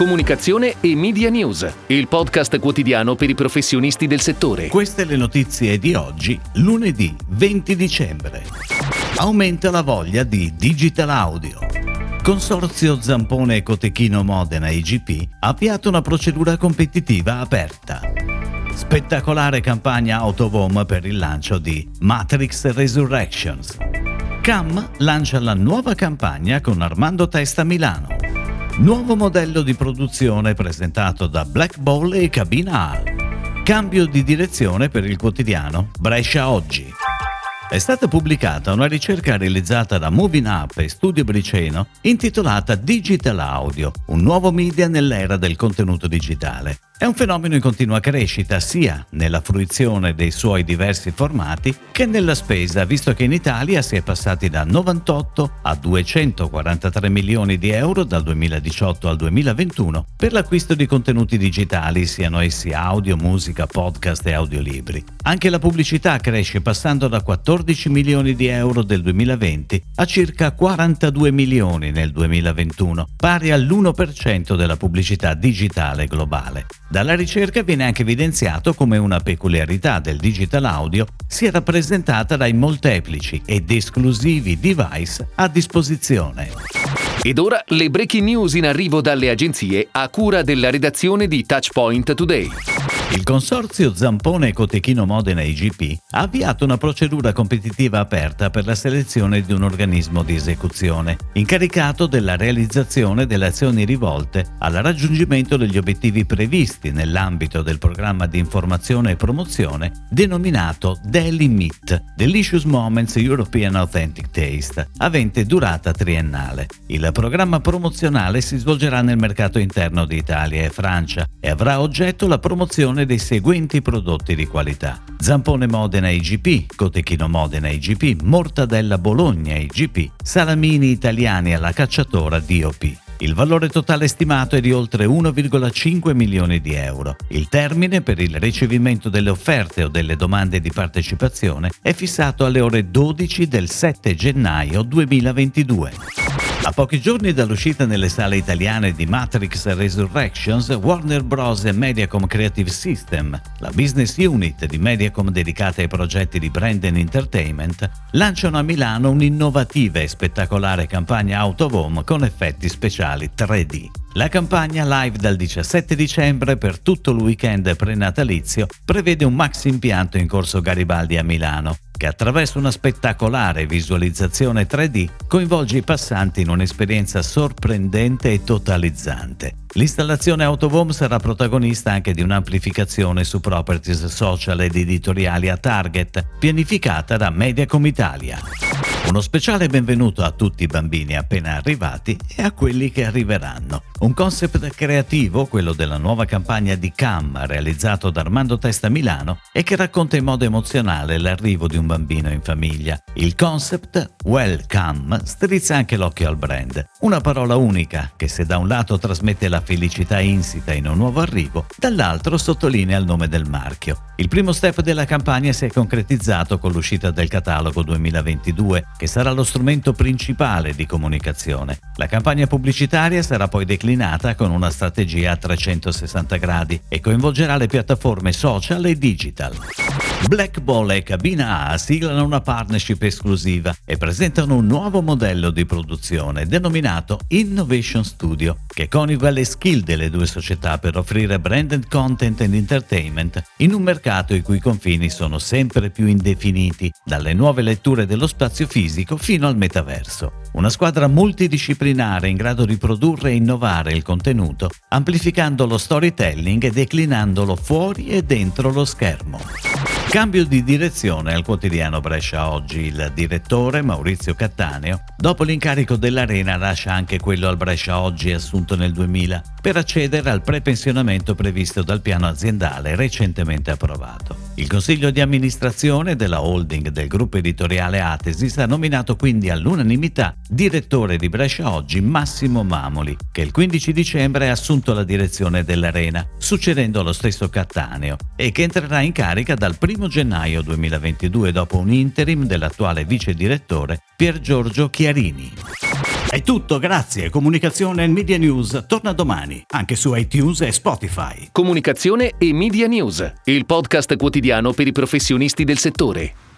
comunicazione e media news, il podcast quotidiano per i professionisti del settore. Queste le notizie di oggi, lunedì 20 dicembre. Aumenta la voglia di digital audio. Consorzio Zampone Cotechino Modena IGP ha avviato una procedura competitiva aperta. Spettacolare campagna Autovom per il lancio di Matrix Resurrections. Cam lancia la nuova campagna con Armando Testa Milano. Nuovo modello di produzione presentato da Black Ball e Cabina A. Cambio di direzione per il quotidiano Brescia Oggi. È stata pubblicata una ricerca realizzata da Moving Up e Studio Briceno intitolata Digital Audio, un nuovo media nell'era del contenuto digitale. È un fenomeno in continua crescita sia nella fruizione dei suoi diversi formati che nella spesa, visto che in Italia si è passati da 98 a 243 milioni di euro dal 2018 al 2021 per l'acquisto di contenuti digitali, siano essi audio, musica, podcast e audiolibri. Anche la pubblicità cresce passando da 14 milioni di euro del 2020 a circa 42 milioni nel 2021, pari all'1% della pubblicità digitale globale. Dalla ricerca viene anche evidenziato come una peculiarità del digital audio sia rappresentata dai molteplici ed esclusivi device a disposizione. Ed ora le breaking news in arrivo dalle agenzie a cura della redazione di Touchpoint Today. Il consorzio Zampone Cotechino Modena IGP ha avviato una procedura competitiva aperta per la selezione di un organismo di esecuzione, incaricato della realizzazione delle azioni rivolte al raggiungimento degli obiettivi previsti nell'ambito del programma di informazione e promozione denominato Daily Meet, Delicious Moments European Authentic Taste, avente durata triennale. Il programma promozionale si svolgerà nel mercato interno di Italia e Francia e avrà oggetto la promozione produzione dei seguenti prodotti di qualità. Zampone Modena IGP, Cotechino Modena IGP, Mortadella Bologna IGP, Salamini italiani alla cacciatora DOP. Il valore totale stimato è di oltre 1,5 milioni di euro. Il termine per il ricevimento delle offerte o delle domande di partecipazione è fissato alle ore 12 del 7 gennaio 2022. A pochi giorni dall'uscita nelle sale italiane di Matrix Resurrections, Warner Bros. e Mediacom Creative System, la business unit di Mediacom dedicata ai progetti di brand and entertainment, lanciano a Milano un'innovativa e spettacolare campagna out of home con effetti speciali 3D. La campagna live dal 17 dicembre per tutto il weekend prenatalizio prevede un maxi impianto in corso Garibaldi a Milano, che attraverso una spettacolare visualizzazione 3D coinvolge i passanti in un'esperienza sorprendente e totalizzante. L'installazione Autovom sarà protagonista anche di un'amplificazione su properties social ed editoriali a target, pianificata da Mediacom Italia. Uno speciale benvenuto a tutti i bambini appena arrivati e a quelli che arriveranno. Un concept creativo, quello della nuova campagna di CAM realizzato da Armando Testa Milano e che racconta in modo emozionale l'arrivo di un bambino in famiglia. Il concept Welcome strizza anche l'occhio al brand, una parola unica che se da un lato trasmette la felicità insita in un nuovo arrivo, dall'altro sottolinea il nome del marchio. Il primo step della campagna si è concretizzato con l'uscita del catalogo 2022 che sarà lo strumento principale di comunicazione. La campagna pubblicitaria sarà poi declinata con una strategia a 360 gradi e coinvolgerà le piattaforme social e digital. Black Ball e Cabina A siglano una partnership esclusiva e presentano un nuovo modello di produzione denominato Innovation Studio, che coniuga le skill delle due società per offrire branded content and entertainment in un mercato i cui confini sono sempre più indefiniti, dalle nuove letture dello spazio fisico fino al metaverso. Una squadra multidisciplinare in grado di produrre e innovare il contenuto, amplificando lo storytelling e declinandolo fuori e dentro lo schermo. Cambio di direzione al quotidiano Brescia oggi. Il direttore Maurizio Cattaneo, dopo l'incarico dell'Arena, lascia anche quello al Brescia oggi assunto nel 2000 per accedere al prepensionamento previsto dal piano aziendale recentemente approvato. Il consiglio di amministrazione della holding del gruppo editoriale Atesis ha nominato quindi all'unanimità direttore di Brescia oggi Massimo Mamoli, che il 15 dicembre ha assunto la direzione dell'Arena, succedendo allo stesso Cattaneo, e che entrerà in carica dal 1 gennaio 2022 dopo un interim dell'attuale vice direttore Pier Giorgio Chiarini. È tutto, grazie. Comunicazione e Media News torna domani, anche su iTunes e Spotify. Comunicazione e Media News, il podcast quotidiano per i professionisti del settore.